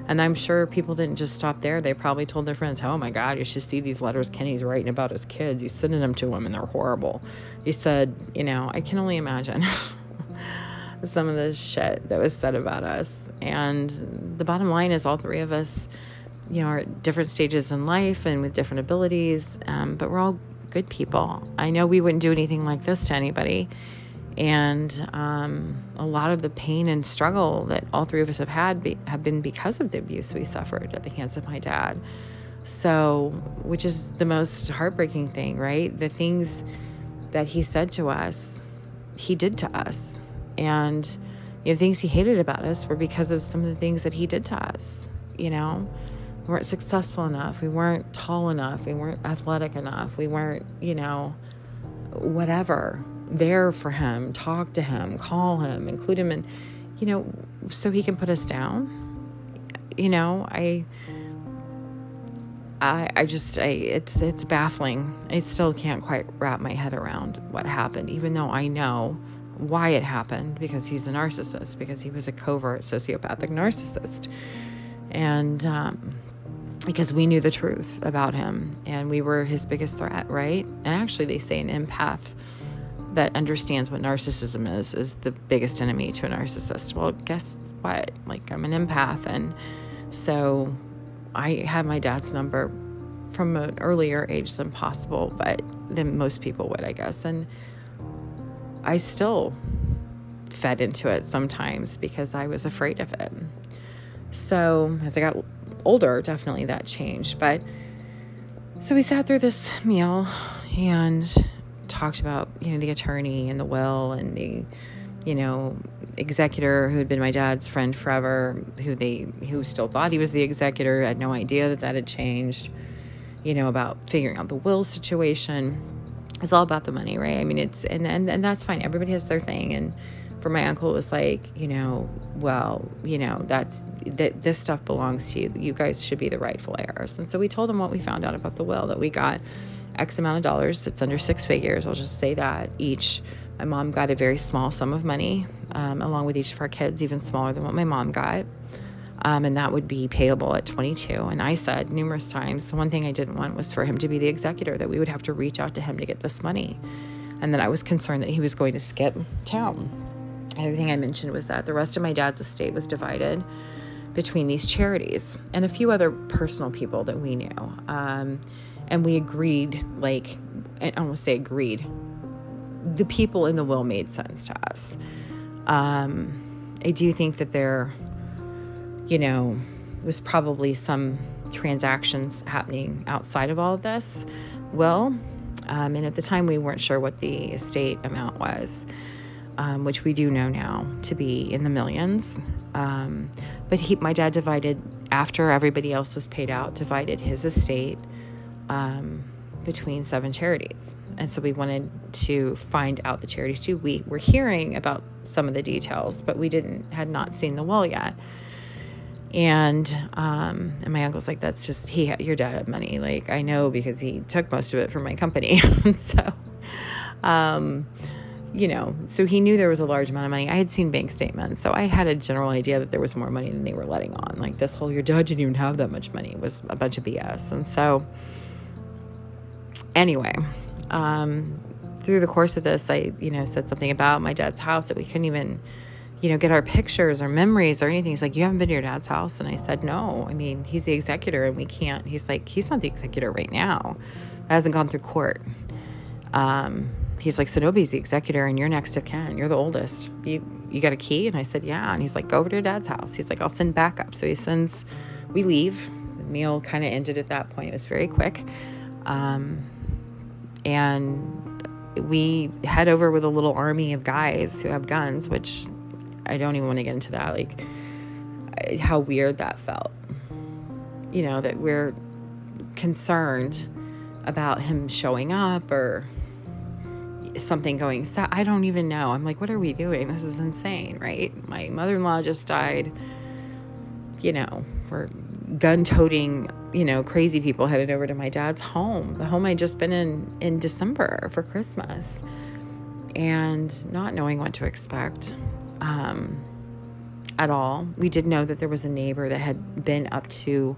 and i'm sure people didn't just stop there. They probably told their friends oh my god you should see these letters kenny's writing about his kids. He's sending them to them and they're horrible. He said you know i can only imagine some of the shit that was said about us and the bottom line is all three of us you know are at different stages in life and with different abilities um, but we're all good people. I know we wouldn't do anything like this to anybody. And um, a lot of the pain and struggle that all three of us have had be, have been because of the abuse we suffered at the hands of my dad. So, which is the most heartbreaking thing, right? The things that he said to us, he did to us. And you know, things he hated about us were because of some of the things that he did to us, you know? we weren't successful enough. We weren't tall enough. We weren't athletic enough. We weren't, you know, whatever, there for him, talk to him, call him, include him in, you know, so he can put us down. You know, I. I, I just I it's it's baffling. I still can't quite wrap my head around what happened, even though I know why it happened because he's a narcissist, because he was a covert sociopathic narcissist, and um, because we knew the truth about him and we were his biggest threat, right? And actually, they say an empath that understands what narcissism is is the biggest enemy to a narcissist. Well, guess what? Like, I'm an empath. And so I had my dad's number from an earlier age than possible, but than most people would, I guess. And I still fed into it sometimes because I was afraid of it. So as I got older, definitely that changed. But so we sat through this meal and talked about, you know, the attorney and the will and the, you know, executor who had been my dad's friend forever, who they who still thought he was the executor, had no idea that that had changed. You know, about figuring out the will situation. It's all about the money, right? I mean, it's and and, and that's fine. Everybody has their thing and for my uncle, it was like, you know, well, you know, that's that this stuff belongs to you. You guys should be the rightful heirs. And so we told him what we found out about the will that we got X amount of dollars. It's under six figures. I'll just say that each. My mom got a very small sum of money, um, along with each of our kids, even smaller than what my mom got. Um, and that would be payable at 22. And I said numerous times, the one thing I didn't want was for him to be the executor, that we would have to reach out to him to get this money. And that I was concerned that he was going to skip town. The other thing I mentioned was that the rest of my dad's estate was divided between these charities and a few other personal people that we knew. Um, and we agreed, like, I to say agreed, the people in the will made sense to us. Um, I do think that there, you know, was probably some transactions happening outside of all of this Well, Um, and at the time, we weren't sure what the estate amount was, um, which we do know now to be in the millions. Um, but he, my dad divided after everybody else was paid out, divided his estate um, between seven charities. And so we wanted to find out the charities too. We were hearing about some of the details, but we didn't had not seen the will yet. And um, and my uncle's like, that's just he had your dad had money. Like I know because he took most of it from my company. so um, you know, so he knew there was a large amount of money. I had seen bank statements, so I had a general idea that there was more money than they were letting on. Like this whole your dad didn't even have that much money was a bunch of BS. And so anyway, um, through the course of this, I, you know, said something about my dad's house that we couldn't even, you know, get our pictures or memories or anything. He's like, You haven't been to your dad's house? And I said, No. I mean, he's the executor and we can't. He's like, He's not the executor right now. That hasn't gone through court. Um, he's like, So nobody's the executor and you're next of kin. You're the oldest. You, you got a key? And I said, Yeah. And he's like, Go over to your dad's house. He's like, I'll send backup. So he sends, we leave. The meal kind of ended at that point. It was very quick. Um, and we head over with a little army of guys who have guns, which I don't even want to get into that. Like, how weird that felt. You know, that we're concerned about him showing up or something going. I don't even know. I'm like, what are we doing? This is insane, right? My mother in law just died. You know, we're gun toting, you know, crazy people headed over to my dad's home, the home I'd just been in in December for Christmas, and not knowing what to expect um, at all. We did know that there was a neighbor that had been up to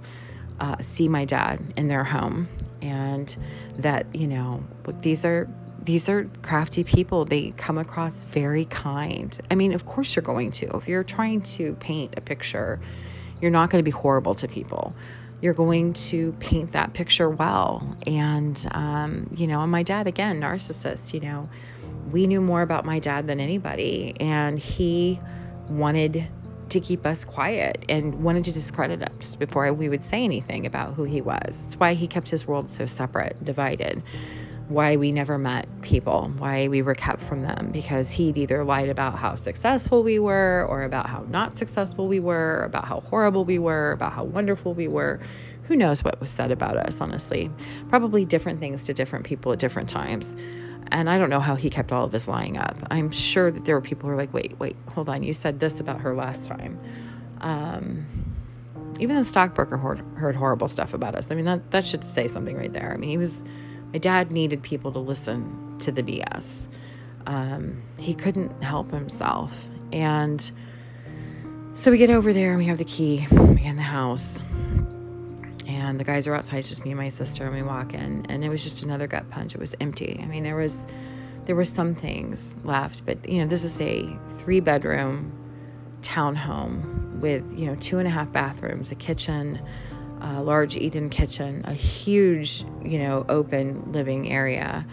uh, see my dad in their home, and that you know, these are these are crafty people. They come across very kind. I mean, of course, you're going to. If you're trying to paint a picture you're not going to be horrible to people. You're going to paint that picture well. And, um, you know, and my dad, again, narcissist, you know, we knew more about my dad than anybody. And he wanted to keep us quiet and wanted to discredit us before we would say anything about who he was. That's why he kept his world so separate, divided why we never met people, why we were kept from them, because he'd either lied about how successful we were, or about how not successful we were, about how horrible we were, about how wonderful we were. Who knows what was said about us, honestly? Probably different things to different people at different times. And I don't know how he kept all of his lying up. I'm sure that there were people who were like, wait, wait, hold on, you said this about her last time. Um, even the stockbroker heard, heard horrible stuff about us. I mean, that, that should say something right there. I mean, he was my dad needed people to listen to the BS. Um, he couldn't help himself. And so we get over there and we have the key. In the house. And the guys are outside, it's just me and my sister, and we walk in, and it was just another gut punch. It was empty. I mean, there was there were some things left, but you know, this is a three bedroom townhome with, you know, two and a half bathrooms, a kitchen, a large eat-in kitchen, a huge, you know, open living area,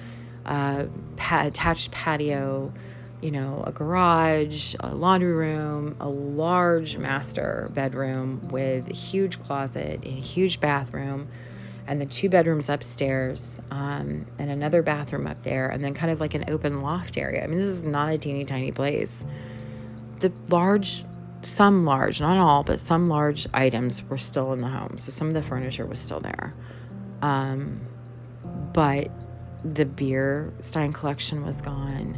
uh, pa- attached patio, you know, a garage, a laundry room, a large master bedroom with a huge closet, a huge bathroom, and the two bedrooms upstairs, um, and another bathroom up there, and then kind of like an open loft area. I mean, this is not a teeny tiny place. The large some large, not all, but some large items were still in the home. So some of the furniture was still there. Um, but the beer Stein collection was gone.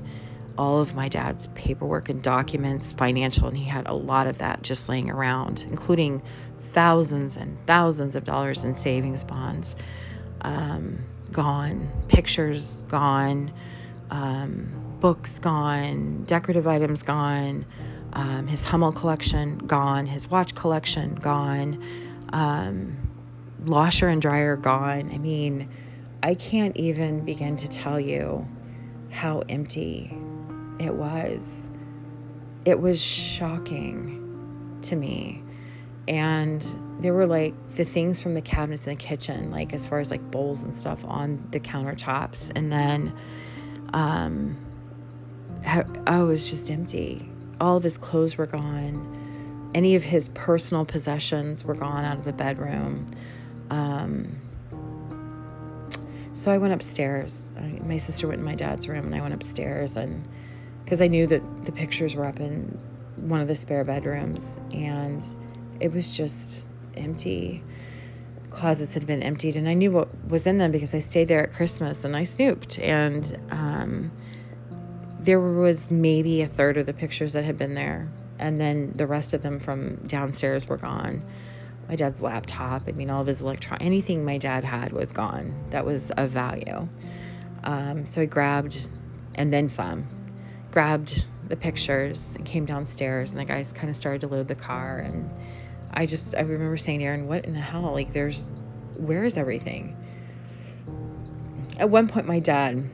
All of my dad's paperwork and documents, financial, and he had a lot of that just laying around, including thousands and thousands of dollars in savings bonds. Um, gone, pictures gone, um, books gone, decorative items gone, um, his Hummel collection gone, his watch collection gone, um, washer and dryer gone. I mean, I can't even begin to tell you how empty it was. It was shocking to me. And there were like the things from the cabinets in the kitchen, like as far as like bowls and stuff on the countertops. And then, um, oh, it was just empty. All of his clothes were gone. Any of his personal possessions were gone out of the bedroom. Um, so I went upstairs. My sister went in my dad's room, and I went upstairs, and because I knew that the pictures were up in one of the spare bedrooms, and it was just empty. Closets had been emptied, and I knew what was in them because I stayed there at Christmas and I snooped, and um, there was maybe a third of the pictures that had been there, and then the rest of them from downstairs were gone my dad's laptop. I mean, all of his electron, anything my dad had was gone that was of value. Um, so I grabbed, and then some, grabbed the pictures and came downstairs, and the guys kind of started to load the car. And I just, I remember saying to Aaron, what in the hell? Like, there's, where is everything? At one point, my dad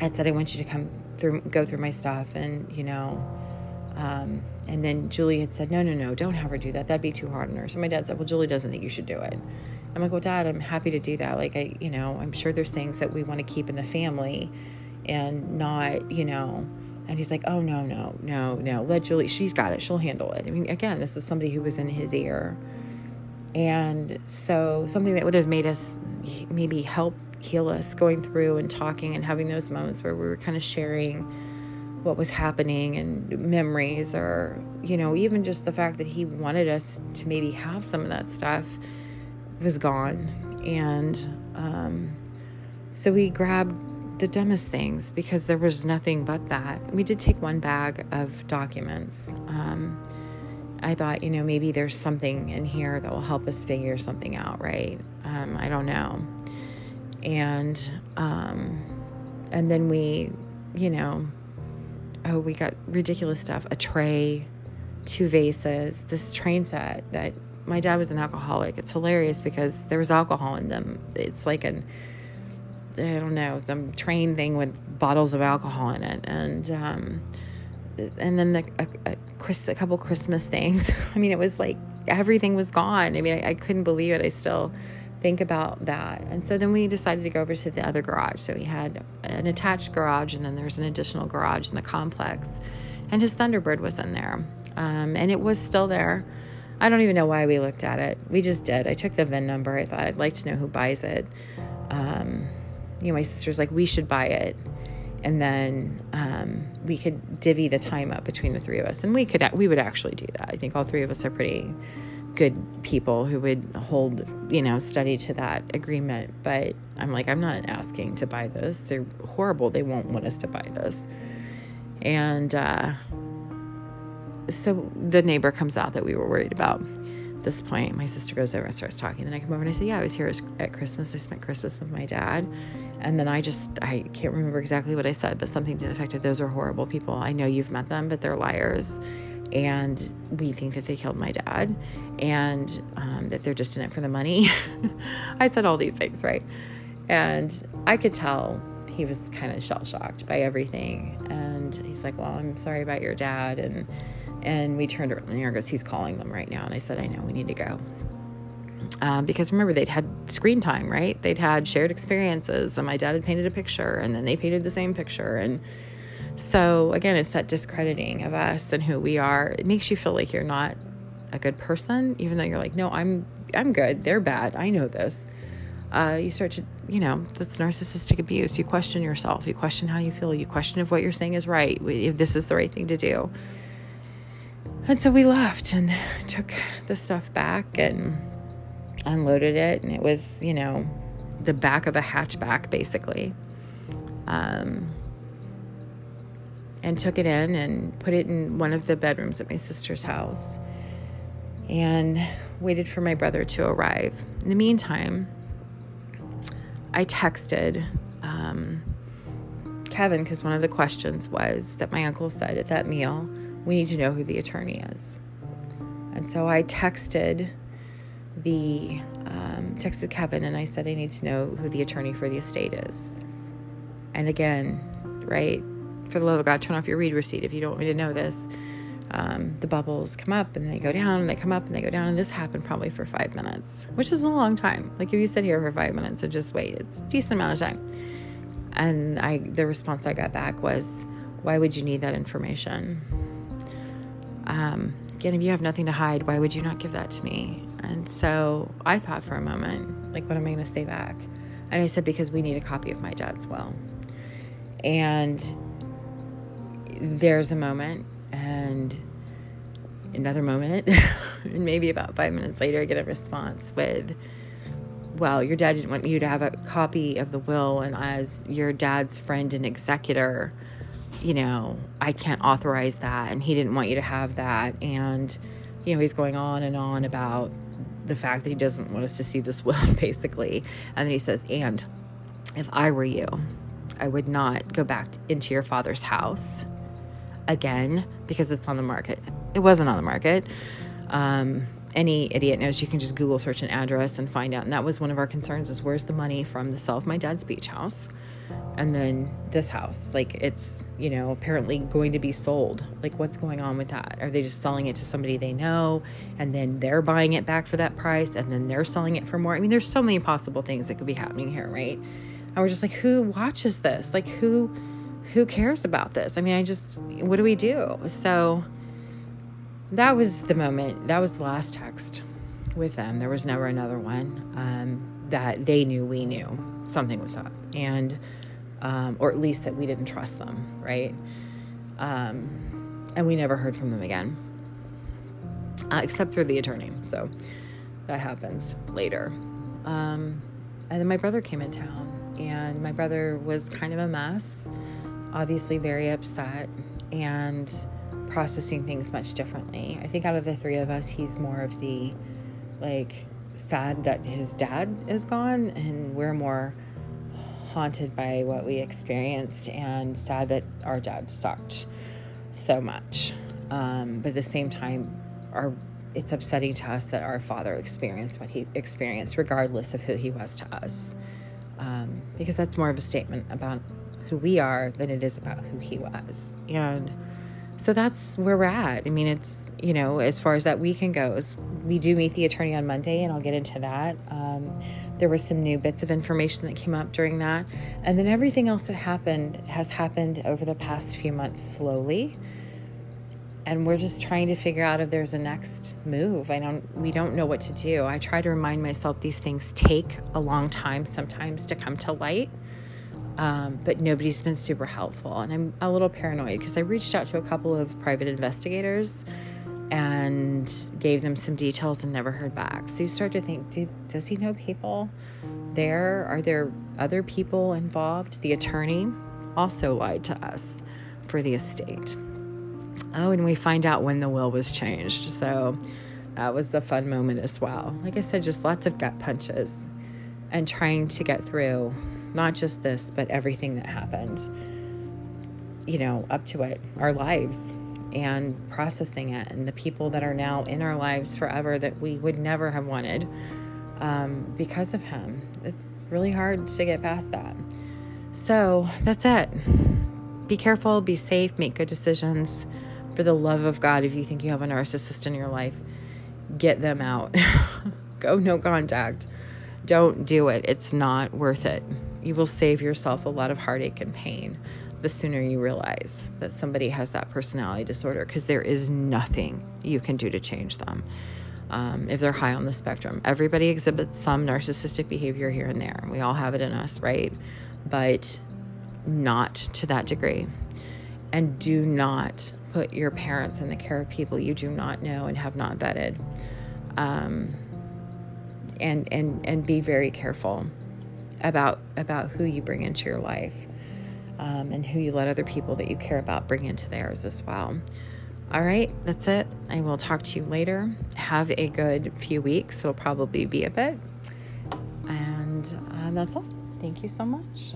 had said, I want you to come through, go through my stuff and, you know, um, and then Julie had said, no, no, no, don't have her do that. That'd be too hard on her. So my dad said, well, Julie doesn't think you should do it. I'm like, well, Dad, I'm happy to do that. Like, I, you know, I'm sure there's things that we want to keep in the family and not, you know. And he's like, oh, no, no, no, no. Let Julie, she's got it. She'll handle it. I mean, again, this is somebody who was in his ear. And so something that would have made us maybe help heal us going through and talking and having those moments where we were kind of sharing what was happening and memories or you know even just the fact that he wanted us to maybe have some of that stuff was gone and um, so we grabbed the dumbest things because there was nothing but that we did take one bag of documents um, i thought you know maybe there's something in here that will help us figure something out right um, i don't know and um, and then we you know oh, we got ridiculous stuff a tray, two vases, this train set that my dad was an alcoholic. It's hilarious because there was alcohol in them. It's like an, I don't know, some train thing with bottles of alcohol in it. And, um, and then the, a, a, a couple Christmas things. I mean, it was like everything was gone. I mean, I, I couldn't believe it. I still, think about that. And so then we decided to go over to the other garage. So we had an attached garage, and then there's an additional garage in the complex. And his Thunderbird was in there, um, and it was still there. I don't even know why we looked at it. We just did. I took the VIN number. I thought I'd like to know who buys it. Um, you know, my sister's like, we should buy it. And then um, we could divvy the time up between the three of us, and we could we would actually do that. I think all three of us are pretty good people who would hold, you know, study to that agreement. But I'm like, I'm not asking to buy this. They're horrible. They won't want us to buy this. And uh, so the neighbor comes out that we were worried about. At this point, my sister goes over and starts talking. Then I come over and I say, Yeah, I was here at Christmas. I spent Christmas with my dad. And then I just, I can't remember exactly what I said, but something to the effect of, Those are horrible people. I know you've met them, but they're liars and we think that they killed my dad and um, that they're just in it for the money. I said all these things, right? And I could tell he was kind of shell shocked by everything. And he's like, Well, I'm sorry about your dad. And and we turned around and Aaron goes, He's calling them right now. And I said, I know, we need to go. Um, because remember, they'd had screen time, right? They'd had shared experiences, and my dad had painted a picture, and then they painted the same picture. And so again, it's that discrediting of us and who we are. It makes you feel like you're not a good person, even though you're like, no, I'm I'm good. They're bad. I know this. Uh, you start to, you know, that's narcissistic abuse. You question yourself. You question how you feel. You question if what you're saying is right. If this is the right thing to do. And so we left and took the stuff back and unloaded it, and it was, you know, the back of a hatchback, basically. Um, and took it in and put it in one of the bedrooms at my sister's house and waited for my brother to arrive. In the meantime, I texted um, Kevin because one of the questions was that my uncle said at that meal, we need to know who the attorney is. And so I texted the um, texted Kevin and I said I need to know who the attorney for the estate is. And again, right, for the love of God, turn off your read receipt if you don't want me to know this. Um, the bubbles come up and they go down and they come up and they go down and this happened probably for five minutes which is a long time like if you sit here for five minutes and just wait it's a decent amount of time and i the response i got back was why would you need that information um, again if you have nothing to hide why would you not give that to me? And so i thought for a moment like what am i going to say back? And i said because we need a copy of my dad's will. And there's a moment and another moment and maybe about five minutes later i get a response with well your dad didn't want you to have a copy of the will and as your dad's friend and executor you know i can't authorize that and he didn't want you to have that and you know he's going on and on about the fact that he doesn't want us to see this will basically and then he says and if i were you i would not go back into your father's house again because it's on the market. It wasn't on the market. Um, any idiot knows you can just Google search an address and find out. And that was one of our concerns: is where's the money from the sale of my dad's beach house, and then this house? Like it's you know apparently going to be sold. Like what's going on with that? Are they just selling it to somebody they know, and then they're buying it back for that price, and then they're selling it for more? I mean, there's so many possible things that could be happening here, right? And we're just like, who watches this? Like who? who cares about this? I mean, I just, what do we do? So that was the moment, that was the last text with them. There was never another one um, that they knew we knew something was up. And, um, or at least that we didn't trust them, right? Um, and we never heard from them again, uh, except through the attorney. So that happens later. Um, and then my brother came in town, and my brother was kind of a mess obviously very upset and processing things much differently. I think out of the three of us, he's more of the like sad that his dad is gone, and we're more haunted by what we experienced and sad that our dad sucked so much. Um, but at the same time, our it's upsetting to us that our father experienced what he experienced, regardless of who he was to us, um, because that's more of a statement about who we are than it is about who he was. And so that's where we're at. I mean, it's, you know, as far as that weekend goes, we do meet the attorney on Monday, and I'll get into that. Um, there were some new bits of information that came up during that. And then everything else that happened has happened over the past few months slowly. And we're just trying to figure out if there's a next move. I don't we don't know what to do. I try to remind myself these things take a long time sometimes to come to light um, but nobody's been super helpful. And I'm a little paranoid because I reached out to a couple of private investigators and gave them some details and never heard back. So you start to think, do, does he know people there? Are there other people involved? The attorney also lied to us for the estate. Oh, and we find out when the will was changed. So that was a fun moment as well. Like I said, just lots of gut punches and trying to get through not just this, but everything that happened, you know, up to it, our lives, and processing it, and the people that are now in our lives forever that we would never have wanted um, because of him. It's really hard to get past that. So that's it. Be careful, be safe, make good decisions. For the love of God, if you think you have a narcissist in your life, get them out. Go no contact. Don't do it. It's not worth it you will save yourself a lot of heartache and pain the sooner you realize that somebody has that personality disorder because there is nothing you can do to change them um, if they're high on the spectrum. Everybody exhibits some narcissistic behavior here and there. We all have it in us, right? But not to that degree. And do not put your parents in the care of people you do not know and have not vetted. Um, and, and, and be very careful about about who you bring into your life. um, and who you let other people that you care about bring into theirs as well. All right, that's it. I will talk to you later. Have a good few weeks. It'll probably be a bit. And uh, that's all. Thank you so much.